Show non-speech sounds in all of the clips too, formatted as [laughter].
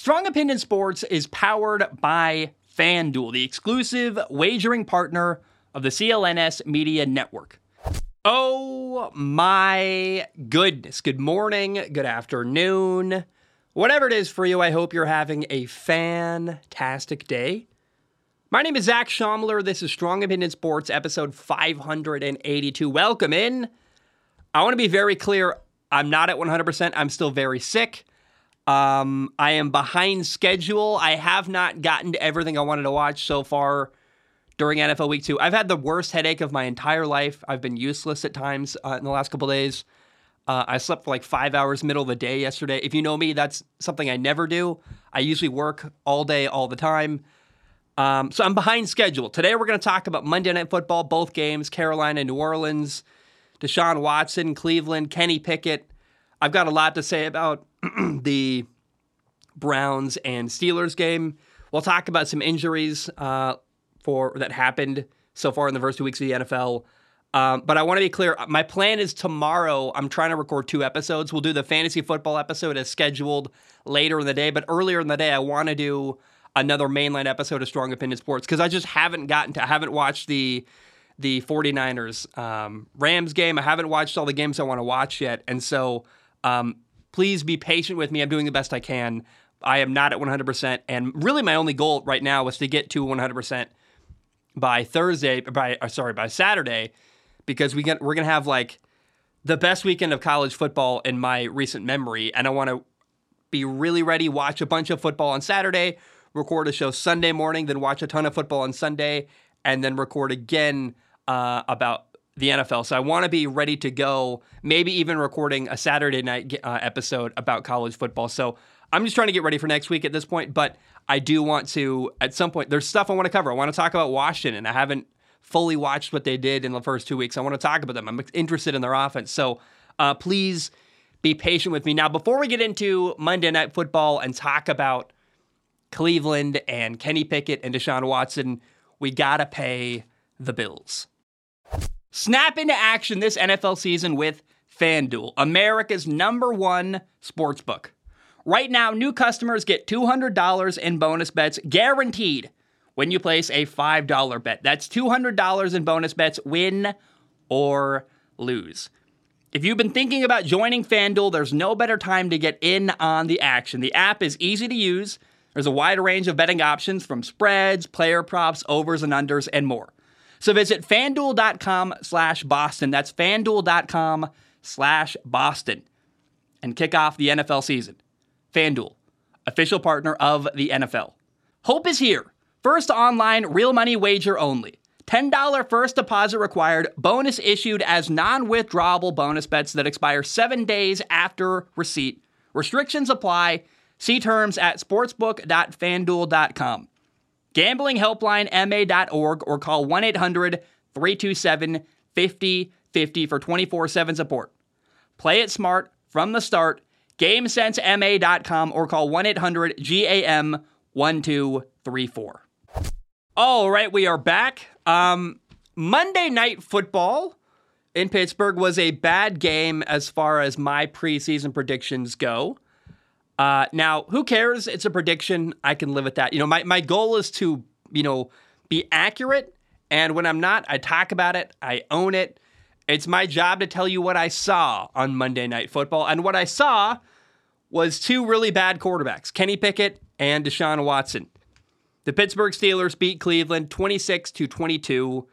Strong Opinion Sports is powered by FanDuel, the exclusive wagering partner of the CLNS Media Network. Oh my goodness. Good morning, good afternoon. Whatever it is for you, I hope you're having a fantastic day. My name is Zac Shomler. This is Strong Opinion Sports, episode 582. Welcome in. I want to be very clear. I'm not at 100%. I'm still very sick. Um, I am behind schedule. I have not gotten to everything I wanted to watch so far during NFL Week 2. I've had the worst headache of my entire life. I've been useless at times uh, in the last couple days. Uh, I slept for like five hours middle of the day yesterday. If you know me, that's something I never do. I usually work all day, all the time. Um, so I'm behind schedule. Today we're going to talk about Monday Night Football, both games, Carolina, New Orleans, Deshaun Watson, Cleveland, Kenny Pickett. I've got a lot to say about [clears throat] the Browns and Steelers game. We'll talk about some injuries uh, for that happened so far in the first two weeks of the NFL. Um, but I want to be clear. My plan is tomorrow. I'm trying to record two episodes. We'll do the fantasy football episode as scheduled later in the day. But earlier in the day, I want to do another mainline episode of Strong Opinion Sports because I just haven't gotten to, I haven't watched the the 49ers um, Rams game. I haven't watched all the games I want to watch yet. And so um, please be patient with me. I'm doing the best I can. I am not at 100%. And really, my only goal right now was to get to 100% by Thursday, by uh, sorry, by Saturday, because we get we're gonna have like the best weekend of college football in my recent memory, and I want to be really ready. Watch a bunch of football on Saturday, record a show Sunday morning, then watch a ton of football on Sunday, and then record again uh, about the NFL. So I want to be ready to go, maybe even recording a Saturday night uh, episode about college football. So I'm just trying to get ready for next week at this point, but I do want to, at some point, there's stuff I want to cover. I want to talk about Washington. I haven't fully watched what they did in the first two weeks. I want to talk about them. I'm interested in their offense. So uh, please be patient with me. Now, before we get into Monday Night Football and talk about Cleveland and Kenny Pickett and Deshaun Watson, we got to pay the bills. Snap into action this NFL season with FanDuel, America's number one sports book. Right now, new customers get $200 in bonus bets guaranteed when you place a $5 bet. That's $200 in bonus bets, win or lose. If you've been thinking about joining FanDuel, there's no better time to get in on the action. The app is easy to use. There's a wide range of betting options from spreads, player props, overs and unders, and more. So visit fanduel.com slash Boston. That's fanduel.com slash Boston and kick off the NFL season. FanDuel, official partner of the NFL. Hope is here. First online, real money wager only. $10 first deposit required, bonus issued as non withdrawable bonus bets that expire seven days after receipt. Restrictions apply. See terms at sportsbook.fanduel.com. Gambling helpline ma.org or call 1 800 327 5050 for 24 7 support. Play it smart from the start. GameSenseMA.com or call 1 800 GAM 1234. All right, we are back. Um, Monday Night Football in Pittsburgh was a bad game as far as my preseason predictions go. Uh, now, who cares? It's a prediction. I can live with that. You know, my, my goal is to, you know, be accurate. And when I'm not, I talk about it, I own it. It's my job to tell you what I saw on Monday Night Football. And what I saw was two really bad quarterbacks, Kenny Pickett and Deshaun Watson. The Pittsburgh Steelers beat Cleveland 26 to 22.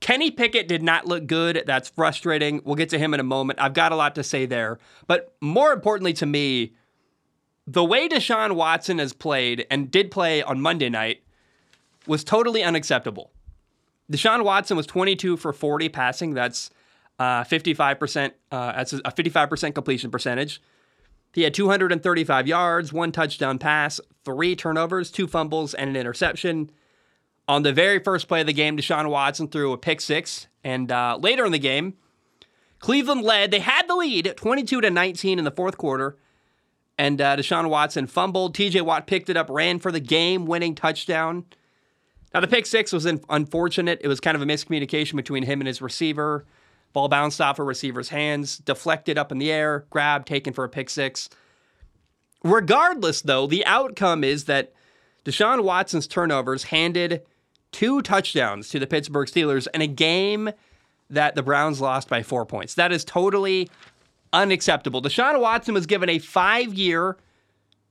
Kenny Pickett did not look good. That's frustrating. We'll get to him in a moment. I've got a lot to say there. But more importantly to me, the way Deshaun Watson has played and did play on Monday night was totally unacceptable. Deshaun Watson was 22 for 40 passing. That's uh, 55%. Uh, that's a 55% completion percentage. He had 235 yards, one touchdown pass, three turnovers, two fumbles, and an interception. On the very first play of the game, Deshaun Watson threw a pick six, and uh, later in the game, Cleveland led. They had the lead, 22 to 19 in the fourth quarter. And uh, Deshaun Watson fumbled. TJ Watt picked it up, ran for the game winning touchdown. Now, the pick six was unfortunate. It was kind of a miscommunication between him and his receiver. Ball bounced off a receiver's hands, deflected up in the air, grabbed, taken for a pick six. Regardless, though, the outcome is that Deshaun Watson's turnovers handed two touchdowns to the Pittsburgh Steelers in a game that the Browns lost by four points. That is totally unacceptable. Deshaun Watson was given a five year,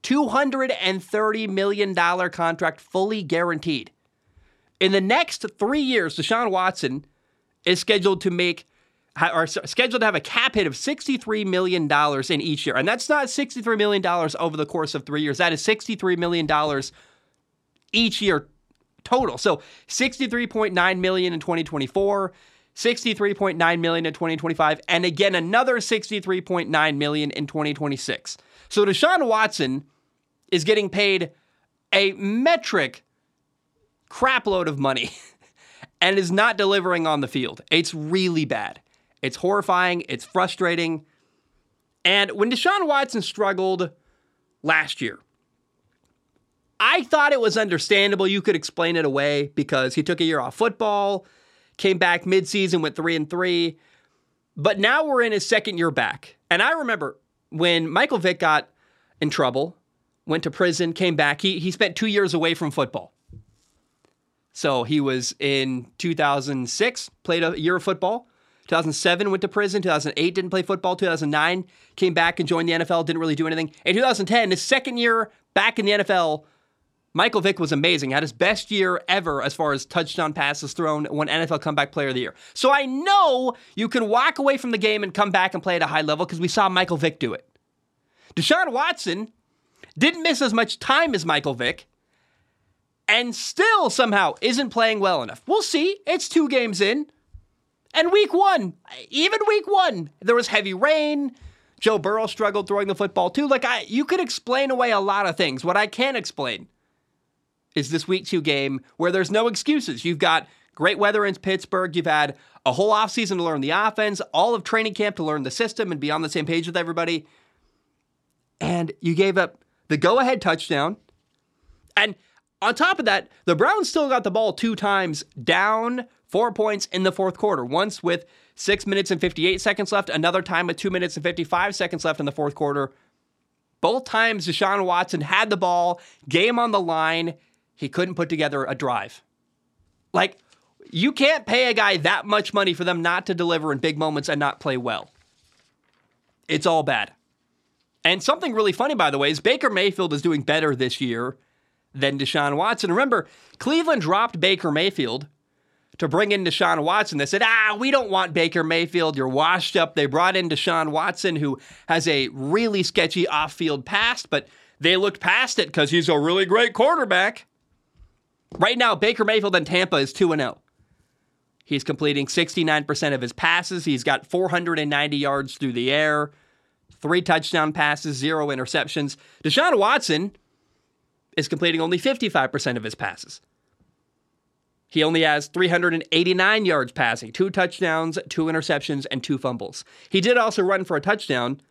$230 million contract fully guaranteed. In the next three years, Deshaun Watson is scheduled to make are scheduled to have a cap hit of $63 million in each year. And that's not $63 million over the course of three years. That is $63 million each year total. So 63.9 million in 2024, 63.9 million in 2025, and again another 63.9 million in 2026. So Deshaun Watson is getting paid a metric crapload of money [laughs] and is not delivering on the field. It's really bad. It's horrifying. It's frustrating. And when Deshaun Watson struggled last year, I thought it was understandable. You could explain it away because he took a year off football, came back midseason, went three and three. But now we're in his second year back. And I remember when Michael Vick got in trouble, went to prison, came back, he, he spent two years away from football. So he was in 2006, played a year of footall. 2007 went to prison. 2008 didn't play football. 2009 came back and joined the NFL. Didn't really do anything. In 2010, his second year back in the NFL, Michael Vick was amazing. Had his best year ever as far as touchdown passes thrown. Won NFL Comeback Player of the Year. So I know you can walk away from the game and come back and play at a high level because we saw Michael Vick do it. Deshaun Watson didn't miss as much time as Michael Vick and still somehow isn't playing well enough. We'll see. It's two games in. And week one, even week one, there was heavy rain. Joe Burrow struggled throwing the football too. Like I, you could explain away a lot of things. What I can't explain is this week two game where there's no excuses. You've got great weather in Pittsburgh. You've had a whole offseason to learn the offense, all of training camp to learn the system and be on the same page with everybody. And you gave up the go ahead touchdown. And on top of that, the Browns still got the ball two times down four points in the fourth quarter. Once with six minutes and 58 seconds left, another time with two minutes and 55 seconds left in the fourth quarter. Both times Deshaun Watson had the ball, game on the line. He couldn't put together a drive. Like, you can't pay a guy that much money for them not to deliver in big moments and not play well. It's all bad. And something really funny, by the way, is Baker Mayfield is doing better this year than Deshaun Watson. Remember, Cleveland dropped Baker Mayfield to bring in Deshaun Watson. They said, ah, we don't want Baker Mayfield. You're washed up. They brought in Deshaun Watson, who has a really sketchy off field past, but they looked past it because he's a really great quarterback. Right now, Baker Mayfield in Tampa is 2 0. He's completing 69% of his passes. He's got 490 yards through the air, three touchdown passes, zero interceptions. Deshaun Watson is completing only 55% of his passes. He only has 389 yards passing, two touchdowns, two interceptions, and two fumbles. He did also run for a touchdown,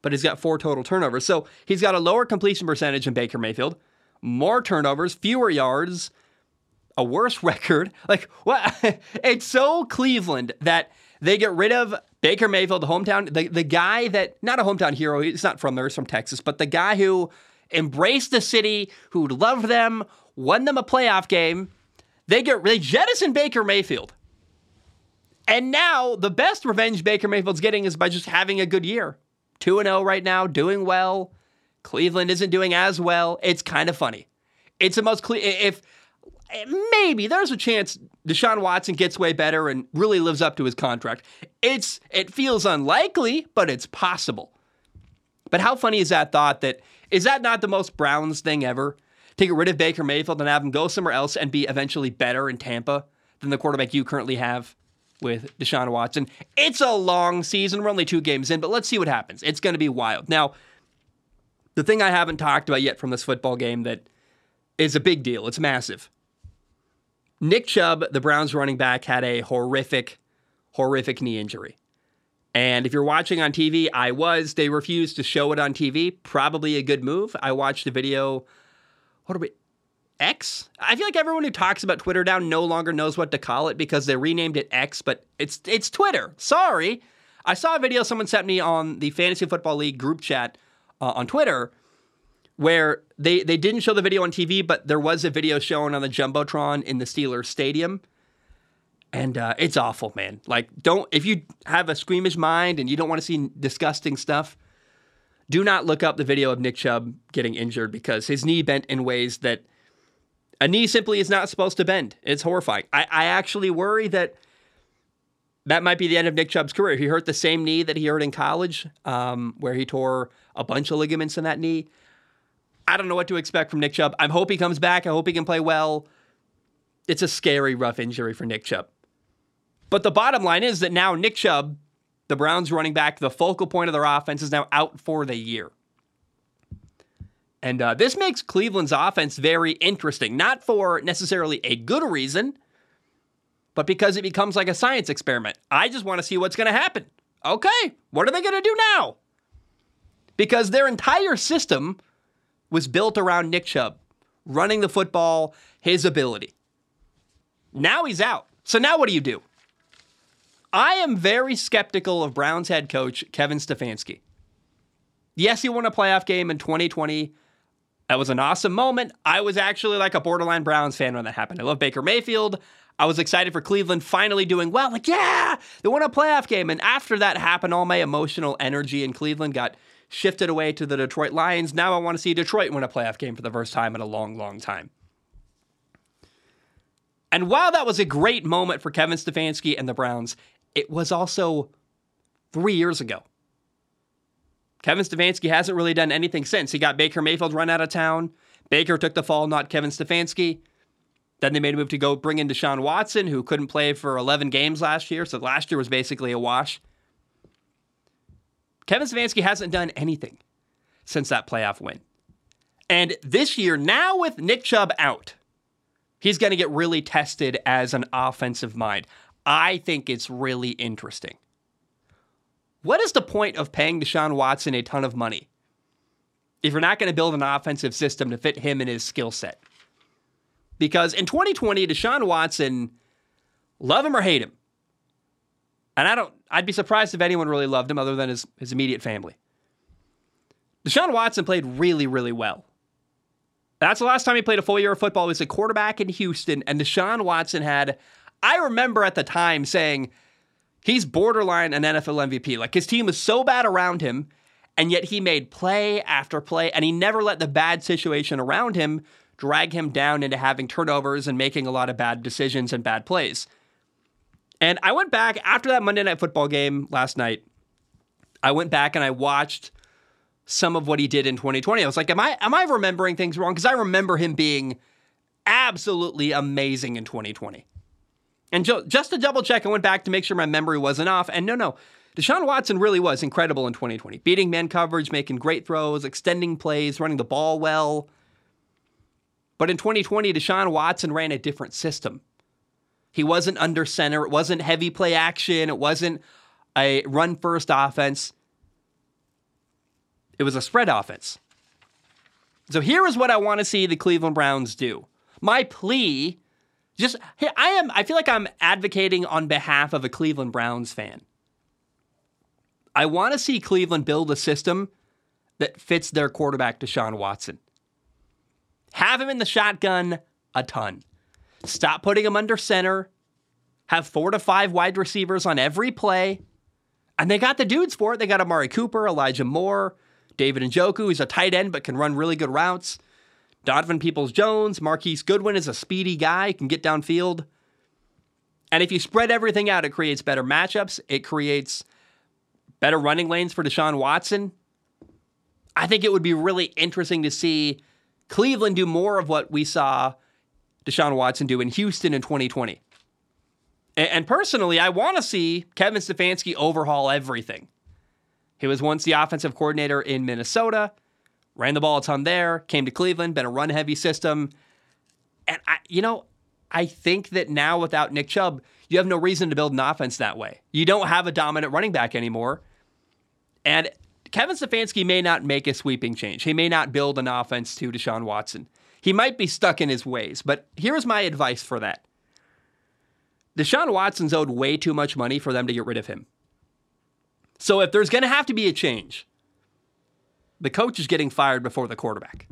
but he's got four total turnovers. So he's got a lower completion percentage than Baker Mayfield, more turnovers, fewer yards, a worse [laughs] record. Like, what? [laughs] it's so Cleveland that they get rid of Baker Mayfield, the hometown, the, the guy that, not a hometown hero, he's not from there, he's from Texas, but the guy who embraced the city, who loved them, won them a playoff game they get they jettison Baker Mayfield. And now the best revenge Baker Mayfield's getting is by just having a good year. 2 0 right now, doing well. Cleveland isn't doing as well. It's kind of funny. It's the most clear. If maybe there's a chance Deshaun Watson gets way better and really lives up to his contract. It's it feels unlikely, but it's possible. But how funny is that thought that is that not the most Browns thing ever? To get rid of Baker Mayfield and have him go somewhere else and be eventually better in Tampa than the quarterback you currently have with Deshaun Watson. It's a long season. We're only two games in, but let's see what happens. It's going to be wild. Now, the thing I haven't talked about yet from this football game that is a big deal, it's massive. Nick Chubb, the Browns running back, had a horrific, horrific knee injury. And if you're watching on TV, I was. They refused to show it on TV. Probably a good move. I watched the video what are we? X? I feel like everyone who talks about Twitter now no longer knows what to call it because they renamed it X, but it's it's Twitter. Sorry. I saw a video someone sent me on the Fantasy Football League group chat uh, on Twitter where they they didn't show the video on TV, but there was a video shown on the jumbotron in the Steelers stadium, and uh, it's awful, man. Like, don't if you have a squeamish mind and you don't want to see disgusting stuff, do not look up the video of Nick Chubb getting injured because his knee bent in ways that a knee simply is not supposed to bend. It's horrifying. I, I actually worry that that might be the end of Nick Chubb's career. He hurt the same knee that he hurt in college, um, where he tore a bunch of ligaments in that knee. I don't know what to expect from Nick Chubb. I hope he comes back. I hope he can play well. It's a scary, rough injury for Nick Chubb. But the bottom line is that now Nick Chubb, the Browns running back, the focal point of their offense, is now out for the year. And uh, this makes Cleveland's offense very interesting, not for necessarily a good reason, but because it becomes like a science experiment. I just want to see what's going to happen. Okay, what are they going to do now? Because their entire system was built around Nick Chubb, running the football, his ability. Now he's out. So now what do you do? I am very skeptical of Browns head coach Kevin Stefanski. Yes, he won a playoff game in 2020 that was an awesome moment. I was actually like a borderline Browns fan when that happened. I love Baker Mayfield. I was excited for Cleveland finally doing well. Like, yeah, they won a playoff game. And after that happened, all my emotional energy in Cleveland got shifted away to the Detroit Lions. Now I want to see Detroit win a playoff game for the first time in a long, long time. And while that was a great moment for Kevin Stefanski and the Browns, it was also three years ago. Kevin Stefanski hasn't really done anything since. He got Baker Mayfield run out of town. Baker took the fall, not Kevin Stefanski. Then they made a move to go bring in Deshaun Watson, who couldn't play for 11 games last year. So last year was basically a wash. Kevin Stefanski hasn't done anything since that playoff win. And this year, now with Nick Chubb out, he's going to get really tested as an offensive mind. I think it's really interesting. What is the point of paying Deshaun Watson a ton of money if you're not going to build an offensive system to fit him and his skill set? Because in 2020, Deshaun Watson, love him or hate him, and I don't, I'd be surprised if anyone really loved him other than his, his immediate family. Deshaun Watson played really, really well. That's the last time he played a full year of football. He was a quarterback in Houston, and Deshaun Watson had, I remember at the time saying, He's borderline an NFL MVP. Like his team was so bad around him, and yet he made play after play, and he never let the bad situation around him drag him down into having turnovers and making a lot of bad decisions and bad plays. And I went back after that Monday Night Football game last night. I went back and I watched some of what he did in 2020. I was like, am I am I remembering things wrong? Because I remember him being absolutely amazing in 2020. And just to double check, I went back to make sure my memory wasn't off. And no, no, Deshaun Watson really was incredible in 2020, beating man coverage, making great throws, extending plays, running the ball well. But in 2020, Deshaun Watson ran a different system. He wasn't under center, it wasn't heavy play action, it wasn't a run first offense. It was a spread offense. So here is what I want to see the Cleveland Browns do. My plea just I am I feel like I'm advocating on behalf of a Cleveland Browns fan. I want to see Cleveland build a system that fits their quarterback Deshaun Watson. Have him in the shotgun a ton. Stop putting him under center. Have four to five wide receivers on every play. And they got the dudes for it. They got Amari Cooper, Elijah Moore, David Njoku, who's a tight end but can run really good routes. Donovan Peoples Jones, Marquise Goodwin is a speedy guy, can get downfield. And if you spread everything out, it creates better matchups. It creates better running lanes for Deshaun Watson. I think it would be really interesting to see Cleveland do more of what we saw Deshaun Watson do in Houston in 2020. And personally, I want to see Kevin Stefanski overhaul everything. He was once the offensive coordinator in Minnesota ran the ball a ton there, came to Cleveland, been a run heavy system. And I, you know, I think that now without Nick Chubb, you have no reason to build an offense that way. You don't have a dominant running back anymore. And Kevin Stefanski may not make a sweeping change. He may not build an offense to Deshaun Watson. He might be stuck in his ways, but here's my advice for that. Deshaun Watson's owed way too much money for them to get rid of him. So if there's going to have to be a change, the coach is getting fired before the quarterback.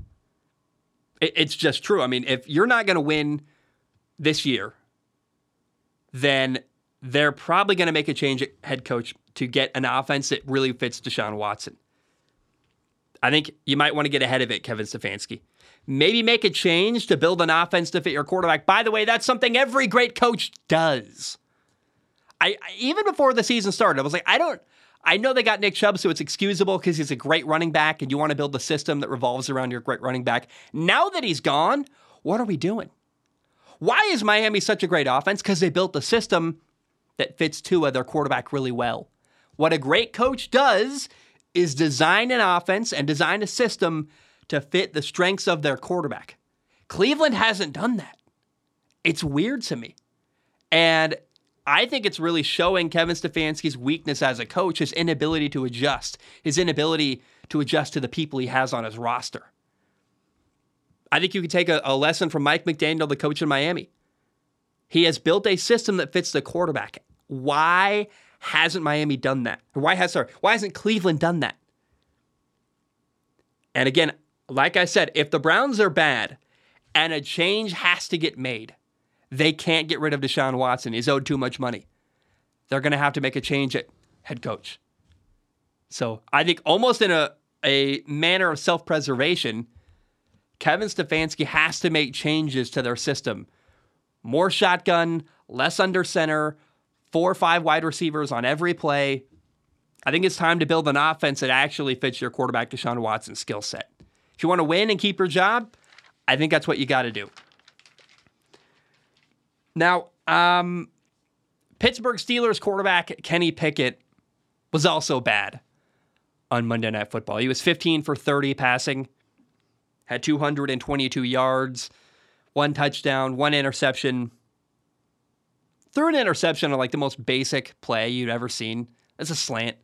It, it's just true. I mean, if you're not going to win this year, then they're probably going to make a change at head coach to get an offense that really fits Deshaun Watson. I think you might want to get ahead of it, Kevin Stefanski. Maybe make a change to build an offense to fit your quarterback. By the way, that's something every great coach does. I even before the season started, I was like, I don't I know they got Nick Chubb, so it's excusable because he's a great running back and you want to build a system that revolves around your great running back. Now that he's gone, what are we doing? Why is Miami such a great offense? Because they built a system that fits Tua, their quarterback, really well. What a great coach does is design an offense and design a system to fit the strengths of their quarterback. Cleveland hasn't done that. It's weird to me. And I think it's really showing Kevin Stefanski's weakness as a coach, his inability to adjust, his inability to adjust to the people he has on his roster. I think you can take a, a lesson from Mike McDaniel, the coach in Miami. He has built a system that fits the quarterback. Why hasn't Miami done that? why has sorry, why hasn't Cleveland done that? And again, like I said, if the Browns are bad and a change has to get made, they can't get rid of Deshaun Watson. He's owed too much money. They're going to have to make a change at head coach. So I think almost in a, a manner of self preservation, Kevin Stefanski has to make changes to their system. More shotgun, less under center, four or five wide receivers on every play. I think it's time to build an offense that actually fits your quarterback, Deshaun Watson's skill set. If you want to win and keep your job, I think that's what you got to do. Now, um, Pittsburgh Steelers quarterback Kenny Pickett was also bad on Monday Night Football. He was 15 for 30 passing, had 222 yards, one touchdown, one interception. Threw an interception on like the most basic play you'd ever seen. It's a slant.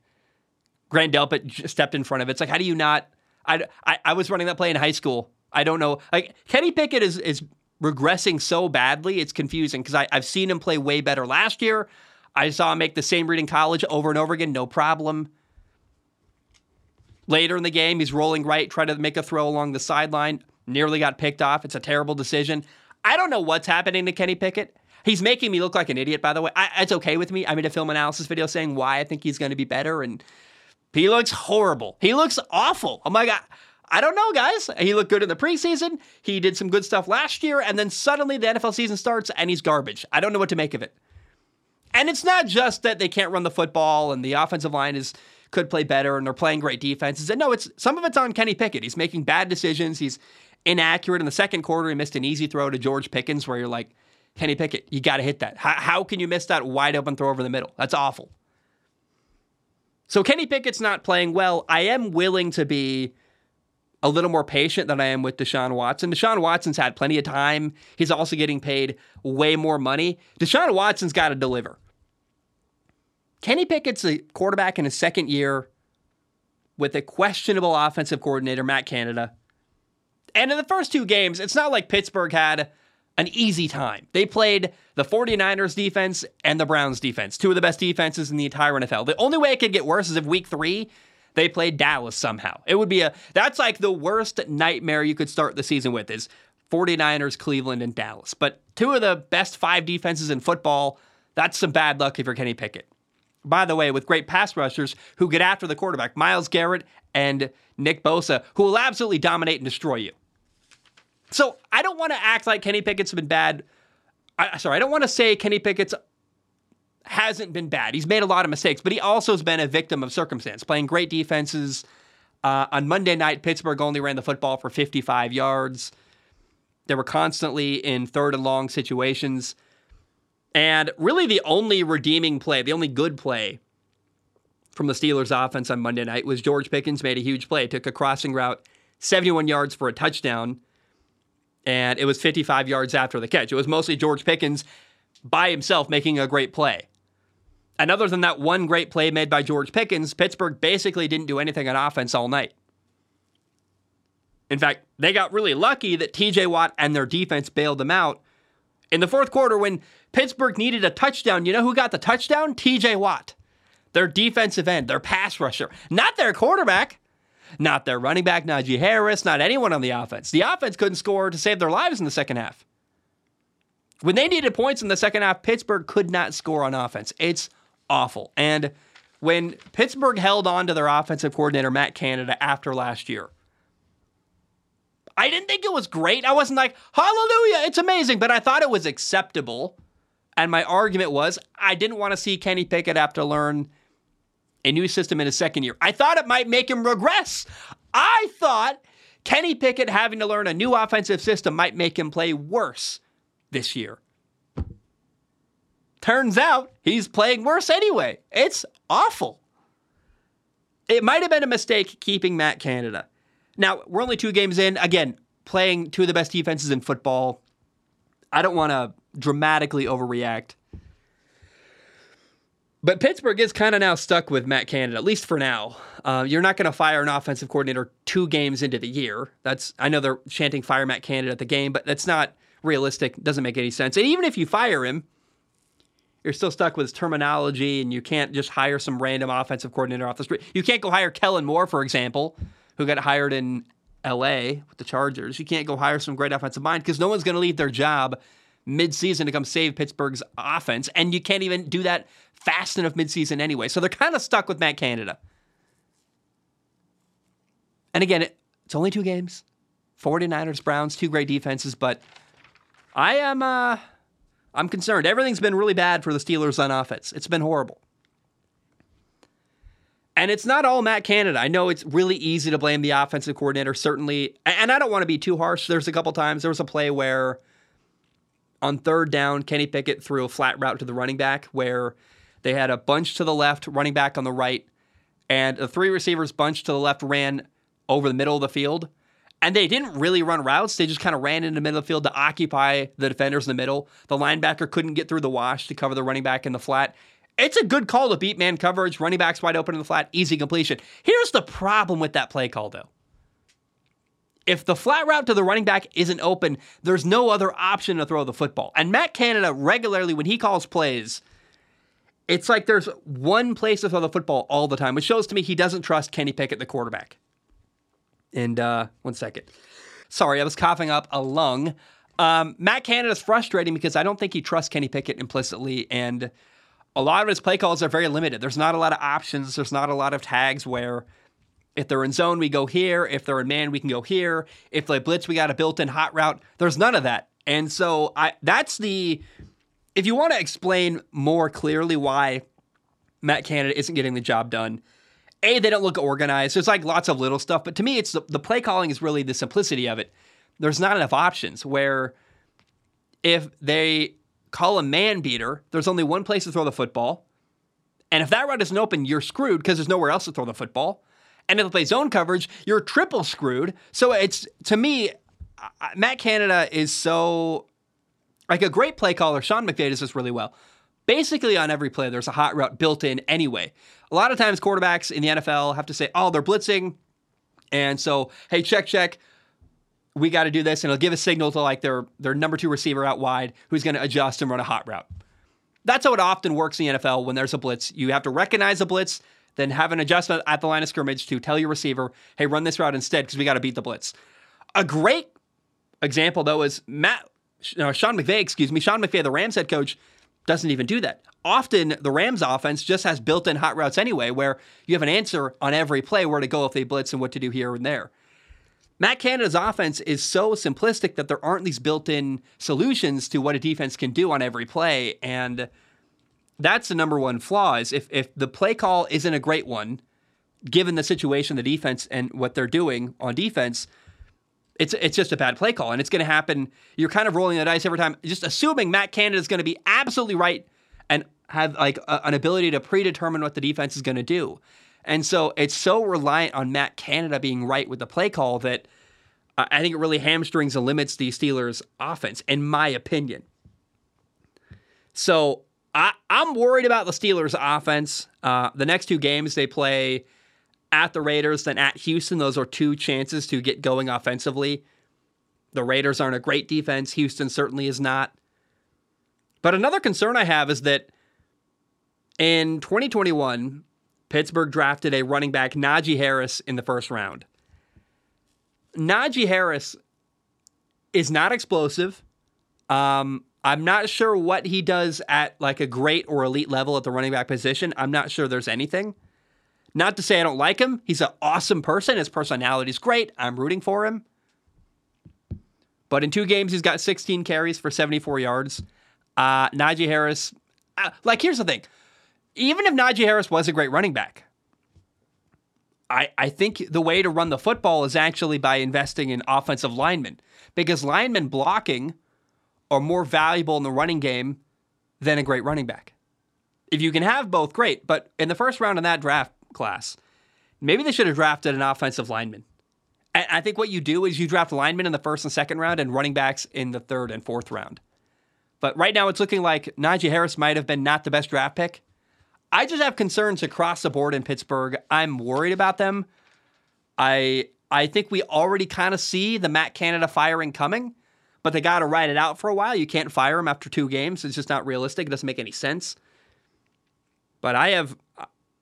Grant Delpit stepped in front of it. It's like, how do you not? I, I, I was running that play in high school. I don't know. Like Kenny Pickett is is regressing so badly, it's confusing because I've seen him play way better last year. I saw him make the same read in college over and over again, no problem. Later in the game, he's rolling right, trying to make a throw along the sideline, nearly got picked off. It's a terrible decision. I don't know what's happening to Kenny Pickett. He's making me look like an idiot, by the way. I, it's okay with me. I made a film analysis video saying why I think he's going to be better, and he looks horrible. He looks awful. Oh my God. I don't know, guys. He looked good in the preseason. He did some good stuff last year, and then suddenly the NFL season starts and he's garbage. I don't know what to make of it. And it's not just that they can't run the football and the offensive line is could play better and they're playing great defenses. And no, it's some of it's on Kenny Pickett. He's making bad decisions. He's inaccurate in the second quarter. He missed an easy throw to George Pickens where you're like, Kenny Pickett, you got to hit that. How, how can you miss that wide open throw over the middle? That's awful. So Kenny Pickett's not playing well. I am willing to be a little more patient than I am with Deshaun Watson. Deshaun Watson's had plenty of time. He's also getting paid way more money. Deshaun Watson's got to deliver. Kenny Pickett's a quarterback in his second year with a questionable offensive coordinator, Matt Canada. And in the first two games, it's not like Pittsburgh had an easy time. They played the 49ers defense and the Browns defense, two of the best defenses in the entire NFL. The only way it could get worse is if week three they played Dallas somehow. It would be a that's like the worst nightmare you could start the season with is 49ers, Cleveland, and Dallas. But two of the best five defenses in football, that's some bad luck if you're Kenny Pickett. By the way, with great pass rushers who get after the quarterback, Myles Garrett and Nick Bosa, who will absolutely dominate and destroy you. So I don't want to act like Kenny Pickett's been bad. I, sorry, I don't want to say Kenny Pickett's hasn't been bad. He's made a lot of mistakes, but he also has been a victim of circumstance, playing great defenses. Uh, on Monday night, Pittsburgh only ran the football for 55 yards. They were constantly in third and long situations. And really, the only redeeming play, the only good play from the Steelers' offense on Monday night was George Pickens made a huge play, took a crossing route, 71 yards for a touchdown, and it was 55 yards after the catch. It was mostly George Pickens by himself making a great play. And other than that one great play made by George Pickens, Pittsburgh basically didn't do anything on offense all night. In fact, they got really lucky that TJ Watt and their defense bailed them out. In the fourth quarter, when Pittsburgh needed a touchdown, you know who got the touchdown? TJ Watt, their defensive end, their pass rusher, not their quarterback. not their running back, Najee Harris, not anyone on the offense. The offense couldn't score to save their lives in the second half. When they needed points in the second half, Pittsburgh could not score on offense. It's awful. And when Pittsburgh held on to their offensive coordinator, Matt Canada, after last year, I didn't think it was great. I wasn't like, hallelujah, it's amazing, but I thought it was acceptable. And my argument was I didn't want to see Kenny Pickett have to learn a new system in his second year. I thought it might make him regress. I thought Kenny Pickett having to learn a new offensive system might make him play worse this year. Turns out he's playing worse anyway. It's awful. It might have been a mistake keeping Matt Canada. Now, we're only two games in. Again, playing two of the best defenses in football. I don't want to dramatically overreact. But Pittsburgh is kind of now stuck with Matt Canada, at least for now. Uh, you're not going to fire an offensive coordinator two games into the year. That's I know they're chanting "fire Matt Canada" at the game, but that's not realistic. Doesn't make any sense. And even if you fire him, you're still stuck with his terminology, and you can't just hire some random offensive coordinator off the street. You can't go hire Kellen Moore, for example, who got hired in L.A. with the Chargers. You can't go hire some great offensive mind because no one's going to leave their job midseason to come save Pittsburgh's offense, and you can't even do that fast enough midseason anyway. So they're kind of stuck with Matt Canada. And again, it's only two games. 49ers, Browns, two great defenses, but I am uh I'm concerned. Everything's been really bad for the Steelers on offense. It's been horrible. And it's not all Matt Canada. I know it's really easy to blame the offensive coordinator, certainly. And I don't want to be too harsh. There's a couple times there was a play where on third down, Kenny Pickett threw a flat route to the running back where they had a bunch to the left, running back on the right, and the three receivers bunch to the left ran over the middle of the field. And they didn't really run routes. They just kind of ran into the middle of the field to occupy the defenders in the middle. The linebacker couldn't get through the wash to cover the running back in the flat. It's a good call to beat man coverage. Running backs wide open in the flat, easy completion. Here's the problem with that play call, though. If the flat route to the running back isn't open, there's no other option to throw the football. And Matt Canada regularly, when he calls plays, it's like there's one place to throw the football all the time, which shows to me he doesn't trust Kenny Pickett, the quarterback. And uh, one second. Sorry, I was coughing up a lung. Um, Matt Canada's frustrating because I don't think he trusts Kenny Pickett implicitly, and a lot of his play calls are very limited. There's not a lot of options. There's not a lot of tags where if they're in zone, we go here. If they're in man, we can go here. If they blitz, we got a built-in hot route. There's none of that. And so I that's the if you want to explain more clearly why Matt Canada isn't getting the job done, A, they don't look organized. There's like lots of little stuff, but to me, it's the, the play calling is really the simplicity of it. There's not enough options where if they call a man beater, there's only one place to throw the football. And if that route isn't open, you're screwed because there's nowhere else to throw the football. And if they play zone coverage, you're triple screwed. So it's to me, Matt Canada is so like a great play caller. Sean McVay does this really well. Basically, on every play, there's a hot route built in anyway. A lot of times, quarterbacks in the NFL have to say, "Oh, they're blitzing," and so, hey, check, check. We got to do this, and it'll give a signal to like their their number two receiver out wide, who's going to adjust and run a hot route. That's how it often works in the NFL when there's a blitz. You have to recognize a blitz then have an adjustment at the line of scrimmage to tell your receiver, hey, run this route instead because we got to beat the blitz. A great example, though, is Matt, uh, Sean McVay, excuse me, Sean McVay, the Rams head coach, doesn't even do that. Often the Rams offense just has built in hot routes anyway, where you have an answer on every play where to go if they blitz and what to do here and there. Matt Canada's offense is so simplistic that there aren't these built in solutions to what a defense can do on every play. And that's the number one flaw is if if the play call isn't a great one, given the situation, the defense and what they're doing on defense, it's it's just a bad play call, and it's going to happen. You're kind of rolling the dice every time, just assuming Matt Canada is going to be absolutely right and have like a, an ability to predetermine what the defense is going to do. And so it's so reliant on Matt Canada being right with the play call that uh, I think it really hamstrings and limits the Steelers' offense, in my opinion. So I, I'm worried about the Steelers' offense. Uh, the next two games they play at the Raiders, than at Houston. Those are two chances to get going offensively. The Raiders aren't a great defense. Houston certainly is not. But another concern I have is that in 2021, Pittsburgh drafted a running back, Najee Harris, in the first round. Najee Harris is not explosive. Um, I'm not sure what he does at like a great or elite level at the running back position. I'm not sure there's anything. Not to say I don't like him. He's an awesome person. His personality is great. I'm rooting for him. But in two games, he's got 16 carries for 74 yards. Uh, Najee Harris, uh, like, here's the thing. Even if Najee Harris was a great running back, I, I think the way to run the football is actually by investing in offensive linemen because linemen blocking are more valuable in the running game than a great running back. If you can have both, great. But in the first round of that draft class, maybe they should have drafted an offensive lineman. And I think what you do is you draft linemen in the first and second round and running backs in the third and fourth round. But right now it's looking like Najee Harris might have been not the best draft pick. I just have concerns across the board in Pittsburgh. I'm worried about them. I I think we already kind of see the Matt Canada firing coming, but they got to ride it out for a while. You can't fire him after two games. It's just not realistic. It doesn't make any sense. But I have,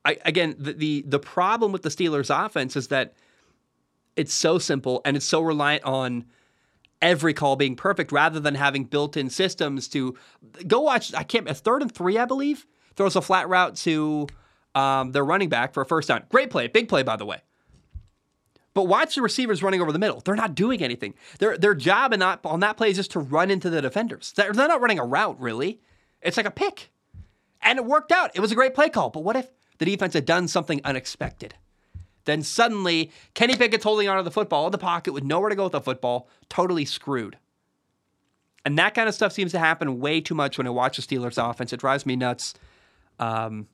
I, again, the, the the problem with the Steelers' offense is that it's so simple and it's so reliant on every call being perfect rather than having built-in systems to go watch. I can't a third and three, I believe throws a flat route to um, their running back for a first down. Great play, big play, by the way. But watch the receivers running over the middle. They're not doing anything. Their their job in that, on that play is just to run into the defenders. They're, they're not running a route, really. It's like a pick. And it worked out. It was a great play call. But what if the defense had done something unexpected? Then suddenly, Kenny Pickett's holding onto the football in the pocket with nowhere to go with the football, totally screwed. And that kind of stuff seems to happen way too much when I watch the Steelers offense. It drives me nuts. Um,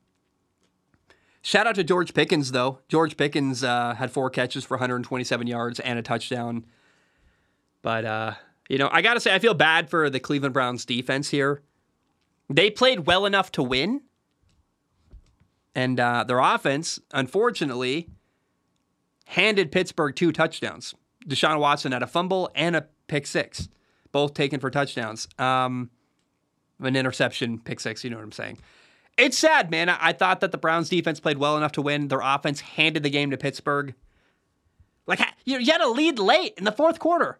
shout out to George Pickens, though. George Pickens uh, had four catches for 127 yards and a touchdown. But, uh, you know, I got to say, I feel bad for the Cleveland Browns defense here. They played well enough to win. And uh, their offense, unfortunately, handed Pittsburgh two touchdowns. Deshaun Watson had a fumble and a pick six, both taken for touchdowns. Um, an interception, pick six, you know what I'm saying. It's sad, man. I, thought that the Browns defense played well enough to win. Their offense handed the game to Pittsburgh. Like you, you had a lead late in the fourth quarter,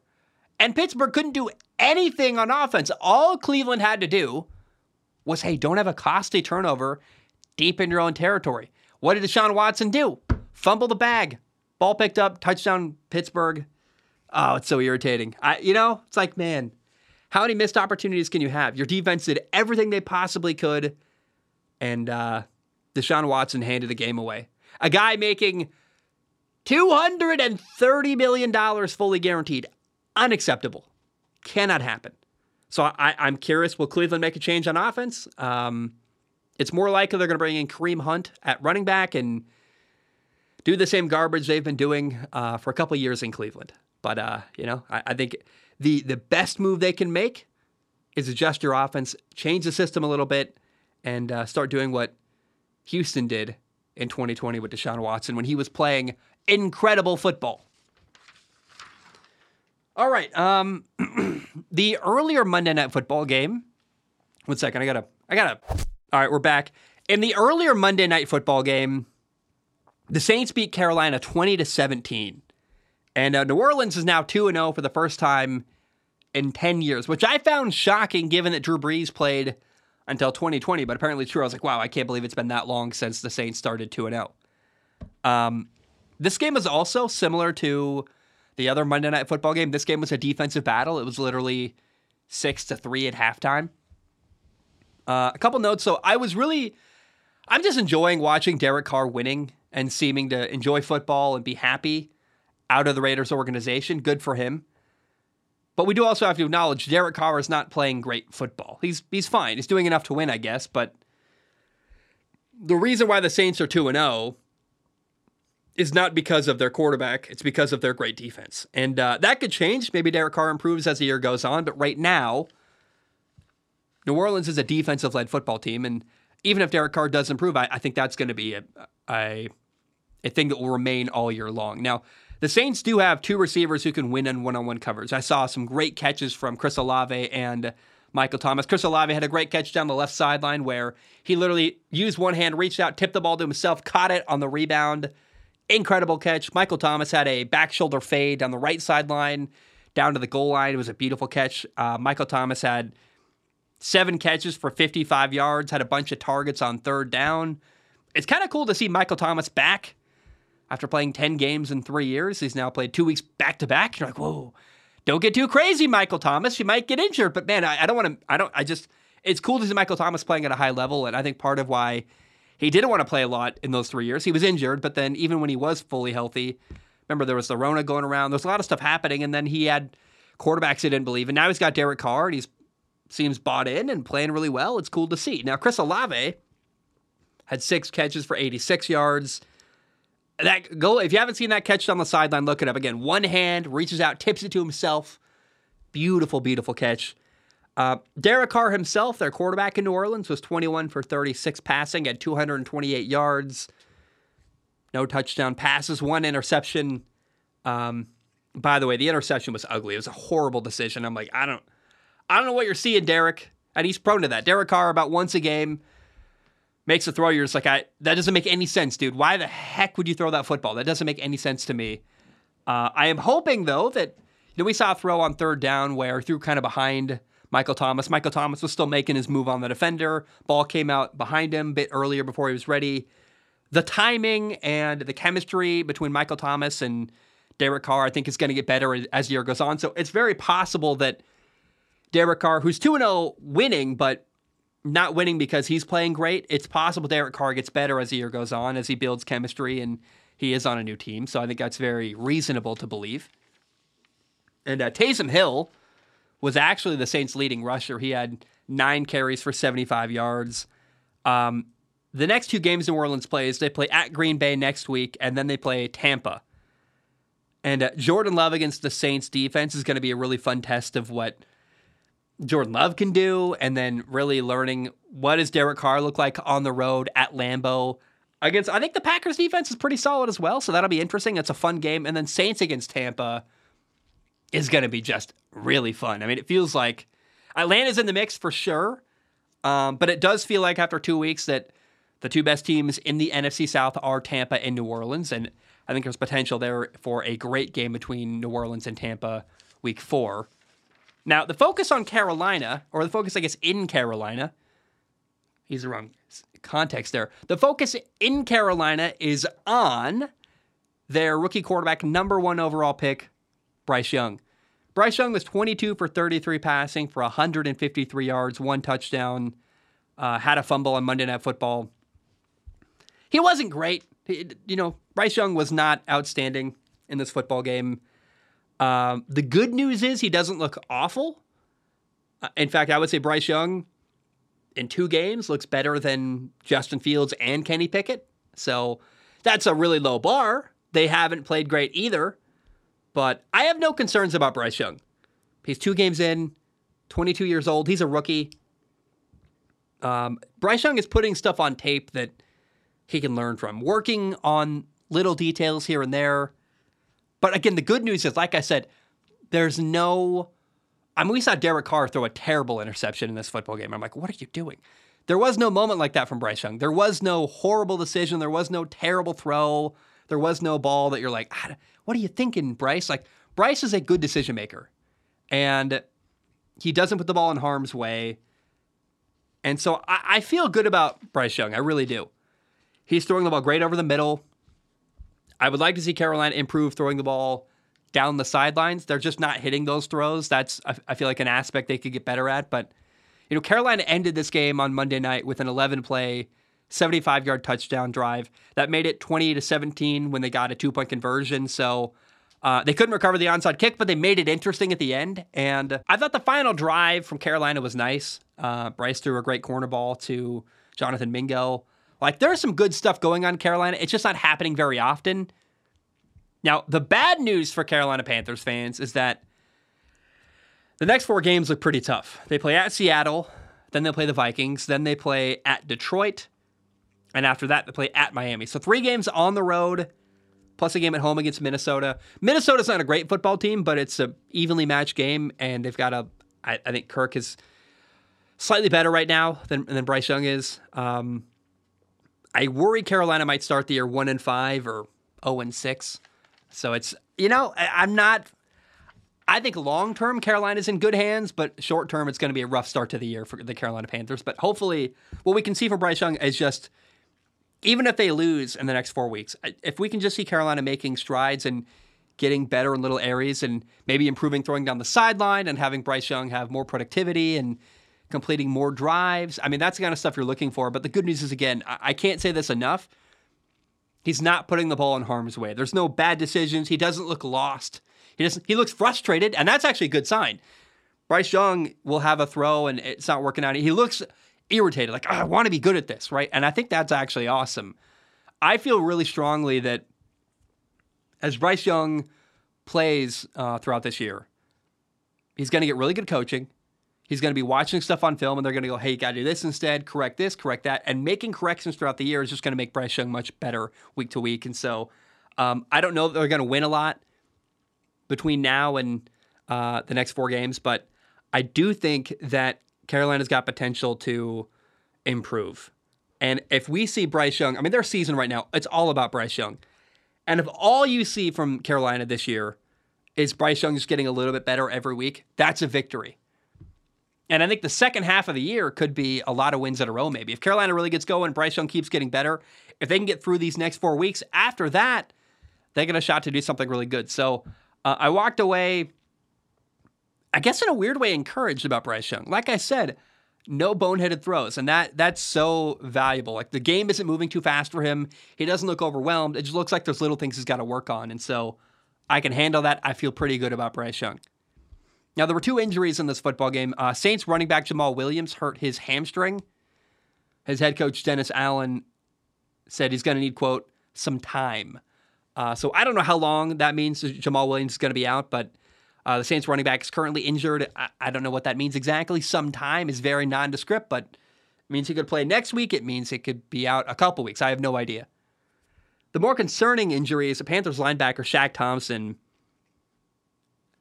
and Pittsburgh couldn't do anything on offense. All Cleveland had to do was, hey, don't have a costly turnover deep in your own territory. What did Deshaun Watson do? Fumble the bag. Ball picked up, touchdown, Pittsburgh. Oh, it's so irritating. I, you know, it's like, man, how many missed opportunities can you have? Your defense did everything they possibly could and uh, Deshaun Watson handed the game away. A guy making $230 million fully guaranteed. Unacceptable. Cannot happen. So I, am curious will Cleveland make a change on offense? Um, it's more likely they're going to bring in Kareem Hunt at running back and do the same garbage they've been doing uh, for a couple years in Cleveland. But, uh, you know, I, I think the, the best move they can make is adjust your offense, change the system a little bit, and uh, start doing what Houston did in 2020 with Deshaun Watson when he was playing incredible football. All right, um, [clears throat] the earlier Monday Night Football game. One second, I gotta, I gotta. All right, we're back. In the earlier Monday Night Football game, the Saints beat Carolina 20 to 17, and uh, New Orleans is now 2 0 for the first time in 10 years, which I found shocking given that Drew Brees played until 2020, but apparently true. I was like, wow, I can't believe it's been that long since the Saints started 2 0. Um, this game was also similar to the other Monday Night Football game. This game was a defensive battle. It was literally six to three at halftime. Uh, a couple notes. So I was really, I'm just enjoying watching Derek Carr winning and seeming to enjoy football and be happy out of the Raiders organization. Good for him. But we do also have to acknowledge Derek Carr is not playing great football. He's he's fine. He's doing enough to win, I guess. But the reason why the Saints are two and zero oh is not because of their quarterback. It's because of their great defense, and uh, that could change. Maybe Derek Carr improves as the year goes on. But right now, New Orleans is a defensive led football team, and even if Derek Carr does improve, I, I think that's going to be a, a a thing that will remain all year long. Now the Saints do have two receivers who can win in one on one covers. I saw some great catches from Chris Olave and Michael Thomas. Chris Olave had a great catch down the left sideline where he literally used one hand, reached out, tipped the ball to himself, caught it on the rebound. Incredible catch. Michael Thomas had a back shoulder fade down the right sideline down to the goal line. It was a beautiful catch. Uh, Michael Thomas had seven catches for 55 yards, had a bunch of targets on third down. It's kind of cool to see Michael Thomas back after playing 10 games in three years. He's now played two weeks back to back. You're like, whoa, don't get too crazy, Michael Thomas. You might get injured. But man, I, I don't want to, I don't, I just, it's cool to see Michael Thomas playing at a high level. And I think part of why he didn't want to play a lot in those three years, he was injured. But then even when he was fully healthy, remember there was the Rona going around, there's a lot of stuff happening. And then he had quarterbacks he didn't believe. And now he's got Derek Carr and he's seems bought in and playing really well. It's cool to see. Now, Chris Olave had six catches for 86 yards. That goal, if you haven't seen that catch on the sideline, look it up again. One hand reaches out, tips it to himself. Beautiful, beautiful catch. Uh, Derek Carr himself, their quarterback in New Orleans, was 21 for 36 passing at 228 yards. No touchdown passes, one interception. Um, by the way, the interception was ugly. It was a horrible decision. I'm like, I don't, I don't know what you're seeing, Derek. And he's prone to that. Derek Carr about once a game makes a throw. You're just like, I that doesn't make any sense, dude. Why the heck would you throw that football? That doesn't make any sense to me. Uh, I am hoping though that you know we saw a throw on third down where threw kind of behind Michael Thomas. Michael Thomas was still making his move on the defender. Ball came out behind him a bit earlier before he was ready. The timing and the chemistry between Michael Thomas and Derek Carr, I think, is going to get better as the year goes on. So it's very possible that Derek Carr, who's 2 0 winning, but not winning because he's playing great. It's possible Derek Carr gets better as the year goes on, as he builds chemistry and he is on a new team. So I think that's very reasonable to believe. And uh, Taysom Hill was actually the Saints' leading rusher. He had nine carries for 75 yards. Um, the next two games New Orleans plays, they play at Green Bay next week, and then they play Tampa. And uh, Jordan Love against the Saints defense is going to be a really fun test of what Jordan Love can do, and then really learning what does Derek Carr look like on the road at Lambeau against. I think the Packers defense is pretty solid as well, so that'll be interesting. It's a fun game, and then Saints against Tampa is going to be just really fun. I mean, it feels like Atlanta's in the mix for sure, um, but it does feel like after two weeks that the two best teams in the NFC South are Tampa and New Orleans, and I think there's potential there for a great game between New Orleans and Tampa week four. Now, the focus on Carolina, or the focus, I guess, in Carolina, he's the wrong context there. The focus in Carolina is on their rookie quarterback, number one overall pick, Bryce Young. Bryce Young was 22 for 33 passing for 153 yards, one touchdown, uh, had a fumble on Monday Night Football. He wasn't great. He, you know, Bryce Young was not outstanding in this football game. Um, the good news is he doesn't look awful. Uh, in fact, I would say Bryce Young in two games looks better than Justin Fields and Kenny Pickett. So that's a really low bar. They haven't played great either. But I have no concerns about Bryce Young. He's two games in, 22 years old. He's a rookie. Um, Bryce Young is putting stuff on tape that he can learn from, working on little details here and there but again, the good news is, like I said, there's no. I mean, we saw Derek Carr throw a terrible interception in this football game. I'm like, what are you doing? There was no moment like that from Bryce Young. There was no horrible decision. There was no terrible throw. There was no ball that you're like, ah, what are you thinking, Bryce? Like, Bryce is a good decision maker. And he doesn't put the ball in harm's way. And so I, I feel good about Bryce Young. I really do. He's throwing the ball great over the middle. I would like to see Carolina improve throwing the ball down the sidelines. They're just not hitting those throws. That's I feel like an aspect they could get better at. But you know, Carolina ended this game on Monday night with an 11 play, 75 yard touchdown drive that made it 20 to 17 when they got a two point conversion. So. Uh, they couldn't recover the onside kick, but they made it interesting at the end. And I thought the final drive from Carolina was nice. Uh, Bryce threw a great corner ball to Jonathan Mingo. Like there's some good stuff going on in Carolina. It's just not happening very often. Now, the bad news for Carolina Panthers fans is that the next four games look pretty tough. They play at Seattle, then they play the Vikings, then they play at Detroit, and after that they play at Miami. So three games on the road, plus a game at home against Minnesota. Minnesota's not a great football team, but it's a evenly matched game, and they've got a. I, I think Kirk is slightly better right now than than Bryce Young is. Um, I worry Carolina might start the year one and five or zero and six. So it's you know I, I'm not. I think long term Carolina's in good hands, but short term it's going to be a rough start to the year for the Carolina Panthers. But hopefully, what we can see from Bryce Young is just even if they lose in the next four weeks, if we can just see Carolina making strides and getting better in little areas and maybe improving throwing down the sideline and having Bryce Young have more productivity and completing more drives. I mean, that's the kind of stuff you're looking for. But the good news is, again, I can't say this enough. He's not putting the ball in harm's way. There's no bad decisions. He doesn't look lost. He doesn't. He looks frustrated, and that's actually a good sign. Bryce Young will have a throw and it's not working out. He looks irritated, like oh, I want to be good at this, right? And I think that's actually awesome. I feel really strongly that as Bryce Young plays uh, throughout this year, he's going to get really good coaching. He's going to be watching stuff on film, and they're going to go, "Hey, you got to do this instead. Correct this, correct that." And making corrections throughout the year is just going to make Bryce Young much better week to week. And so, um, I don't know that they're going to win a lot between now and uh, the next four games, but I do think that Carolina's got potential to improve. And if we see Bryce Young, I mean, their season right now, it's all about Bryce Young. And if all you see from Carolina this year is Bryce Young just getting a little bit better every week, that's a victory. And I think the second half of the year could be a lot of wins in a row, maybe. If Carolina really gets going, Bryce Young keeps getting better. If they can get through these next four weeks, after that, they get a shot to do something really good. So uh, I walked away, I guess, in a weird way, encouraged about Bryce Young. Like I said, no boneheaded throws, and that that's so valuable. Like the game isn't moving too fast for him. He doesn't look overwhelmed. It just looks like there's little things he's got to work on, and so I can handle that. I feel pretty good about Bryce Young. Now, there were two injuries in this football game. Uh, Saints running back Jamaal Williams hurt his hamstring. His head coach, Dennis Allen, said he's going to need, quote, some time. Uh, so I don't know how long that means Jamaal Williams is going to be out, but uh, the Saints running back is currently injured. I, I, don't know what that means exactly. Some time is very nondescript, but it means he could play next week. It means he could be out a couple weeks. I have no idea. The more concerning injury is the Panthers linebacker Shaq Thompson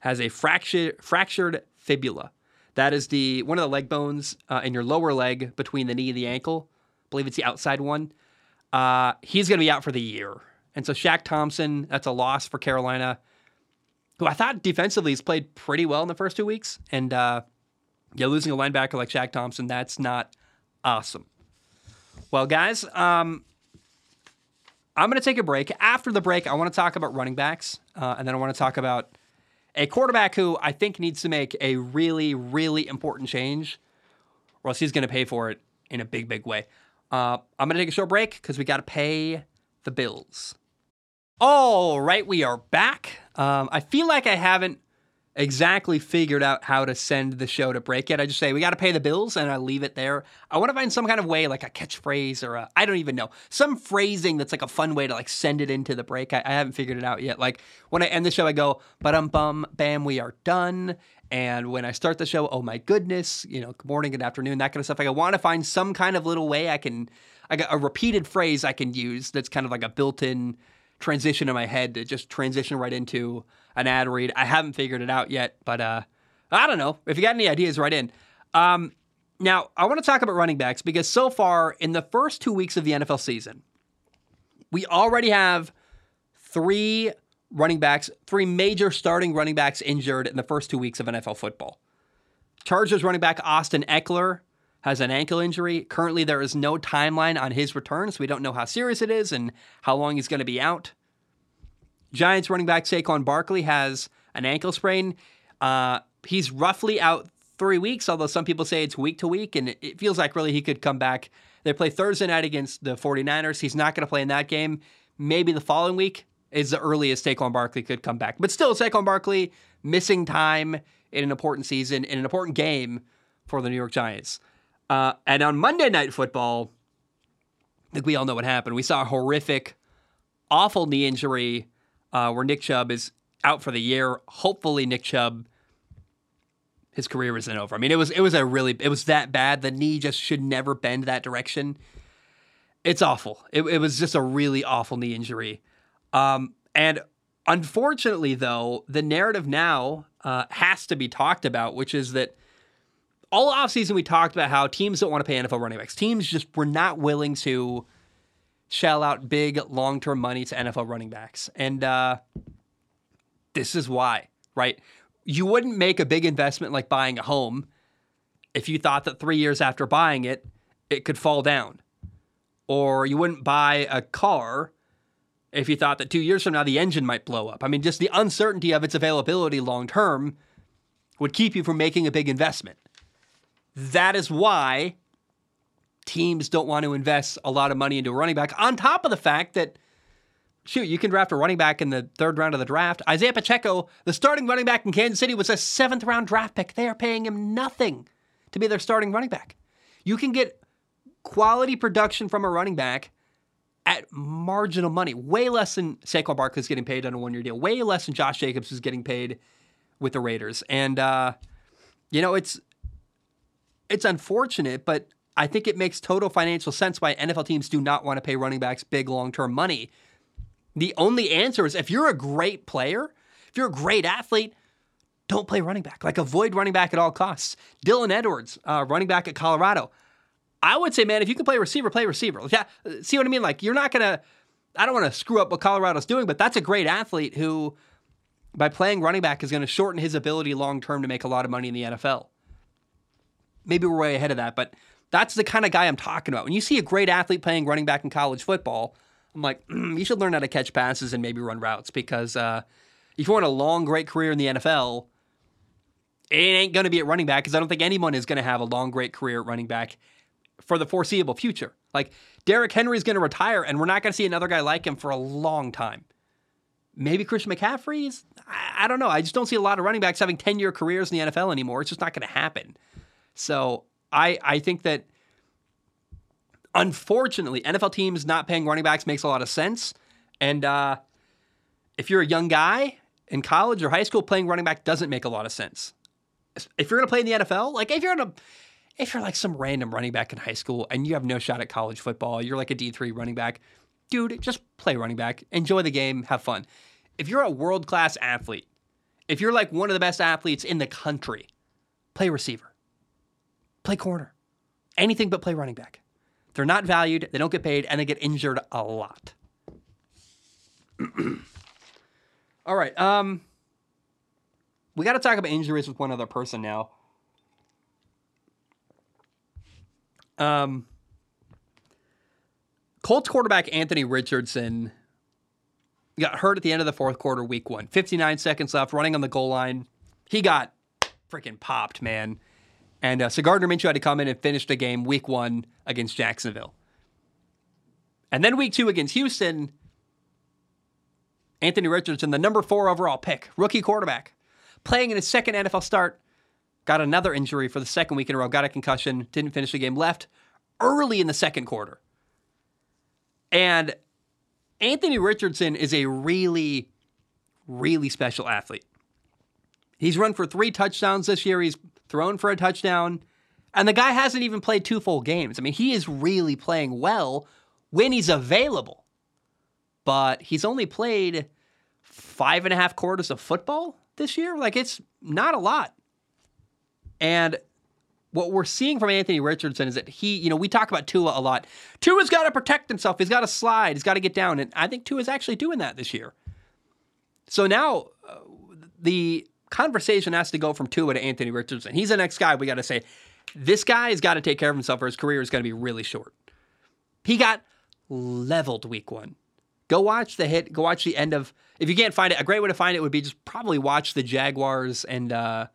has a fractured fractured fibula. That is the one of the leg bones uh, in your lower leg between the knee and the ankle. I believe it's the outside one. Uh, he's going to be out for the year. And so Shaq Thompson, that's a loss for Carolina, who I thought defensively has played pretty well in the first two weeks. And uh, yeah, losing a linebacker like Shaq Thompson, that's not awesome. Well, guys, um, I'm going to take a break. After the break, I want to talk about running backs, uh, and then I want to talk about a quarterback who I think needs to make a really, really important change, or else he's going to pay for it in a big, big way. Uh, I'm going to take a short break because we got to pay the bills. All right, we are back. Um, I feel like I haven't exactly figured out how to send the show to break yet. I just say we got to pay the bills and I leave it there. I want to find some kind of way, like a catchphrase or I don't even know, some phrasing that's like a fun way to like send it into the break. I, I haven't figured it out yet. Like when I end the show, I go, but um bum, bam, we are done. And when I start the show, oh my goodness, you know, good morning, good afternoon, that kind of stuff. Like I want to find some kind of little way I can, I got a repeated phrase I can use that's kind of like a built-in transition in my head to just transition write into an ad read. I haven't figured it out yet, but uh, I don't know. If you got any ideas, right in. Um, now, I want to talk about running backs because so far in the first two weeks of the NFL season, we already have three running backs, three major starting running backs injured in the first two weeks of NFL football. Chargers running back Austin Ekeler has an ankle injury. Currently, there is no timeline on his return, so we don't know how serious it is and how long he's going to be out. Giants running back Saquon Barkley has an ankle sprain. Uh, he's roughly out three weeks, although some people say it's week to week, and it feels like really he could come back. They play Thursday night against the 49ers. He's not going to play in that game. Maybe the following week is the earliest Saquon Barkley could come back. But still, Saquon Barkley missing time in an important season, in an important game for the New York Giants. Uh, and on Monday Night Football, I think we all know what happened. We saw a horrific, awful knee injury uh, where Nick Chubb is out for the year. Hopefully, Nick Chubb, his career isn't over. I mean, it was it was a really it was that bad. The knee just should never bend that direction. It's awful. It, it was just a really awful knee injury. Um, and unfortunately, though, the narrative now uh, has to be talked about, which is that all offseason we talked about how teams don't want to pay NFL running backs. Teams just were not willing to shell out big long term money to NFL running backs. And uh, this is why, right? You wouldn't make a big investment like buying a home if you thought that three years after buying it, it could fall down. Or you wouldn't buy a car if you thought that two years from now the engine might blow up. I mean, just the uncertainty of its availability long term would keep you from making a big investment. That is why teams don't want to invest a lot of money into a running back, on top of the fact that, shoot, you can draft a running back in the third round of the draft. Isaiah Pacheco, the starting running back in Kansas City, was a seventh round draft pick. They are paying him nothing to be their starting running back. You can get quality production from a running back at marginal money, way less than Saquon Barkley is getting paid on a one year deal, way less than Josh Jacobs is getting paid with the Raiders. And, uh, you know, it's it's unfortunate, but I think it makes total financial sense why NFL teams do not want to pay running backs big long term money. The only answer is if you're a great player, if you're a great athlete, don't play running back. Like avoid running back at all costs. Dylan Edwards, uh, running back at Colorado. I would say, man, if you can play receiver, play receiver. Yeah, see what I mean? Like you're not gonna. I don't want to screw up what Colorado's doing, but that's a great athlete who, by playing running back, is going to shorten his ability long term to make a lot of money in the NFL. Maybe we're way ahead of that, but that's the kind of guy I'm talking about. When you see a great athlete playing running back in college football, I'm like, mm, [clears throat] you should learn how to catch passes and maybe run routes because uh, if you want a long, great career in the NFL, it ain't going to be at running back because I don't think anyone is going to have a long, great career at running back for the foreseeable future. Like Derrick Henry is going to retire, and we're not going to see another guy like him for a long time. Maybe Christian McCaffrey is. I, I don't know. I just don't see a lot of running backs having 10 year careers in the NFL anymore. It's just not going to happen. So I I think that unfortunately NFL teams not paying running backs makes a lot of sense. And uh, if you're a young guy in college or high school, playing running back doesn't make a lot of sense. If you're to play in the NFL, like if you're in a if you're like some random running back in high school and you have no shot at college football, you're like a D3 running back, dude, just play running back, enjoy the game, have fun. If you're a world class athlete, if you're like one of the best athletes in the country, play receiver play corner. Anything but play running back. They're not valued, they don't get paid, and they get injured a lot. [clears throat] All right. Um, we got to talk about injuries with one other person now. Um, Colts quarterback Anthony Richardson got hurt at the end of the fourth quarter, week one. 59 seconds left, running on the goal line. He got freaking popped, man. And uh, so Gardner Minshew had to come in and finish the game week one against Jacksonville. And then week two against Houston, Anthony Richardson, the number four overall pick, rookie quarterback, playing in his second NFL start, got another injury for the second week in a row, got a concussion, didn't finish the game, left early in the second quarter. And Anthony Richardson is a really, really special athlete. He's run for three touchdowns this year. He's thrown for a touchdown. And the guy hasn't even played two full games. I mean, he is really playing well when he's available. But he's only played five and a half quarters of football this year. Like, it's not a lot. And what we're seeing from Anthony Richardson is that he, you know, we talk about Tua a lot. Tua's got to protect himself. He's got to slide. He's got to get down. And I think Tua's actually doing that this year. So now uh, the conversation has to go from Tua to Anthony Richardson. He's the next guy we got to say, this guy has got to take care of himself or his career is going to be really short. He got leveled week one. Go watch the hit. Go watch the end of. If you can't find it, a great way to find it would be just probably watch the Jaguars and uh,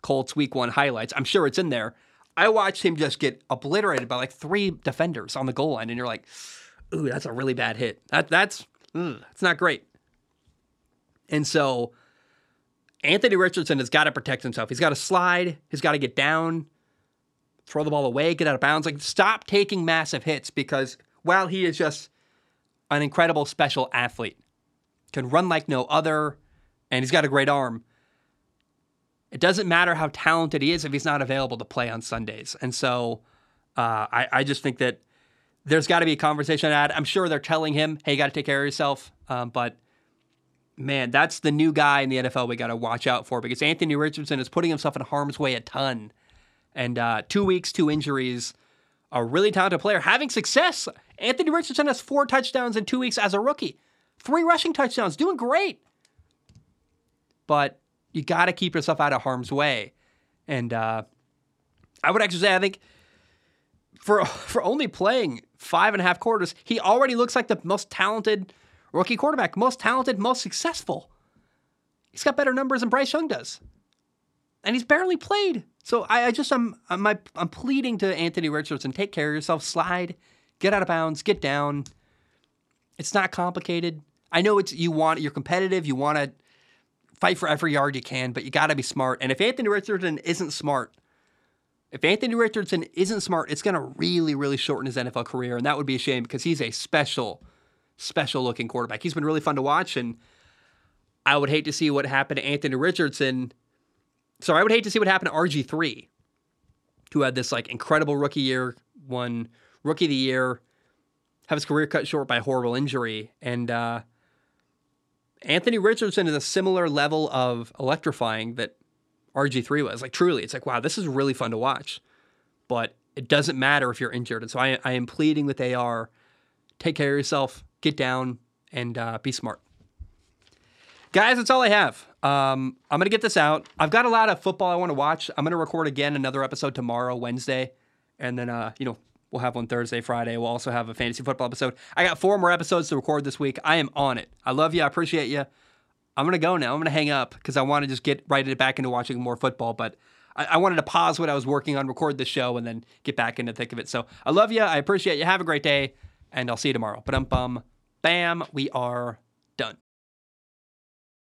Colts week one highlights. I'm sure it's in there. I watched him just get obliterated by like three defenders on the goal line, and you're like, "Ooh, that's a really bad hit. That that's ugh, that's not great." And so Anthony Richardson has got to protect himself. He's got to slide. He's got to get down, throw the ball away, get out of bounds. Like, stop taking massive hits because while he is just an incredible special athlete, can run like no other, and he's got a great arm. It doesn't matter how talented he is if he's not available to play on Sundays. And so uh, I, I, just think that there's got to be a conversation at. I'm sure they're telling him, hey, you got to take care of yourself. Um, but man, that's the new guy in the NFL we got to watch out for because Anthony Richardson is putting himself in harm's way a ton. And uh, two weeks, two injuries. A really talented player having success. Anthony Richardson has four touchdowns in two weeks as a rookie, three rushing touchdowns, doing great. But you got to keep yourself out of harm's way. And uh, I would actually say, I think for [laughs] for only playing five and a half quarters, he already looks like the most talented rookie quarterback, most talented, most successful. He's got better numbers than Bryce Young does, and he's barely played. So I, I just I'm I'm, I'm pleading to Anthony Richardson: take care of yourself, slide, get out of bounds, get down. It's not complicated. I know it's you want you're competitive, you want to fight for every yard you can, but you got to be smart. And if Anthony Richardson isn't smart, if Anthony Richardson isn't smart, it's going to really, really shorten his NFL career. And that would be a shame because he's a special, special looking quarterback. He's been really fun to watch. And I would hate to see what happened to Anthony Richardson. So I would hate to see what happened to RG3, who had this like incredible rookie year, won rookie of the year, have his career cut short by a horrible injury. And uh, Anthony Richardson is a similar level of electrifying that RG3 was. Like truly, it's like, wow, this is really fun to watch. But it doesn't matter if you're injured. And so I, I am pleading with AR, take care of yourself, get down, and uh, be smart. Guys, that's all I have. Um, I'm going to get this out. I've got a lot of football I want to watch. I'm going to record again another episode tomorrow, Wednesday. And then, uh, you know, we'll have one Thursday, Friday. We'll also have a fantasy football episode. I got four more episodes to record this week. I am on it. I love you. I appreciate you. I'm gonna go now. I'm gonna hang up because I want to just get right back into watching more football. But I, I, wanted to pause what I was working on, record the show, and then get back into the thick of it. So I love you. I appreciate you. Have a great day, and I'll see you tomorrow. But um, bam, we are.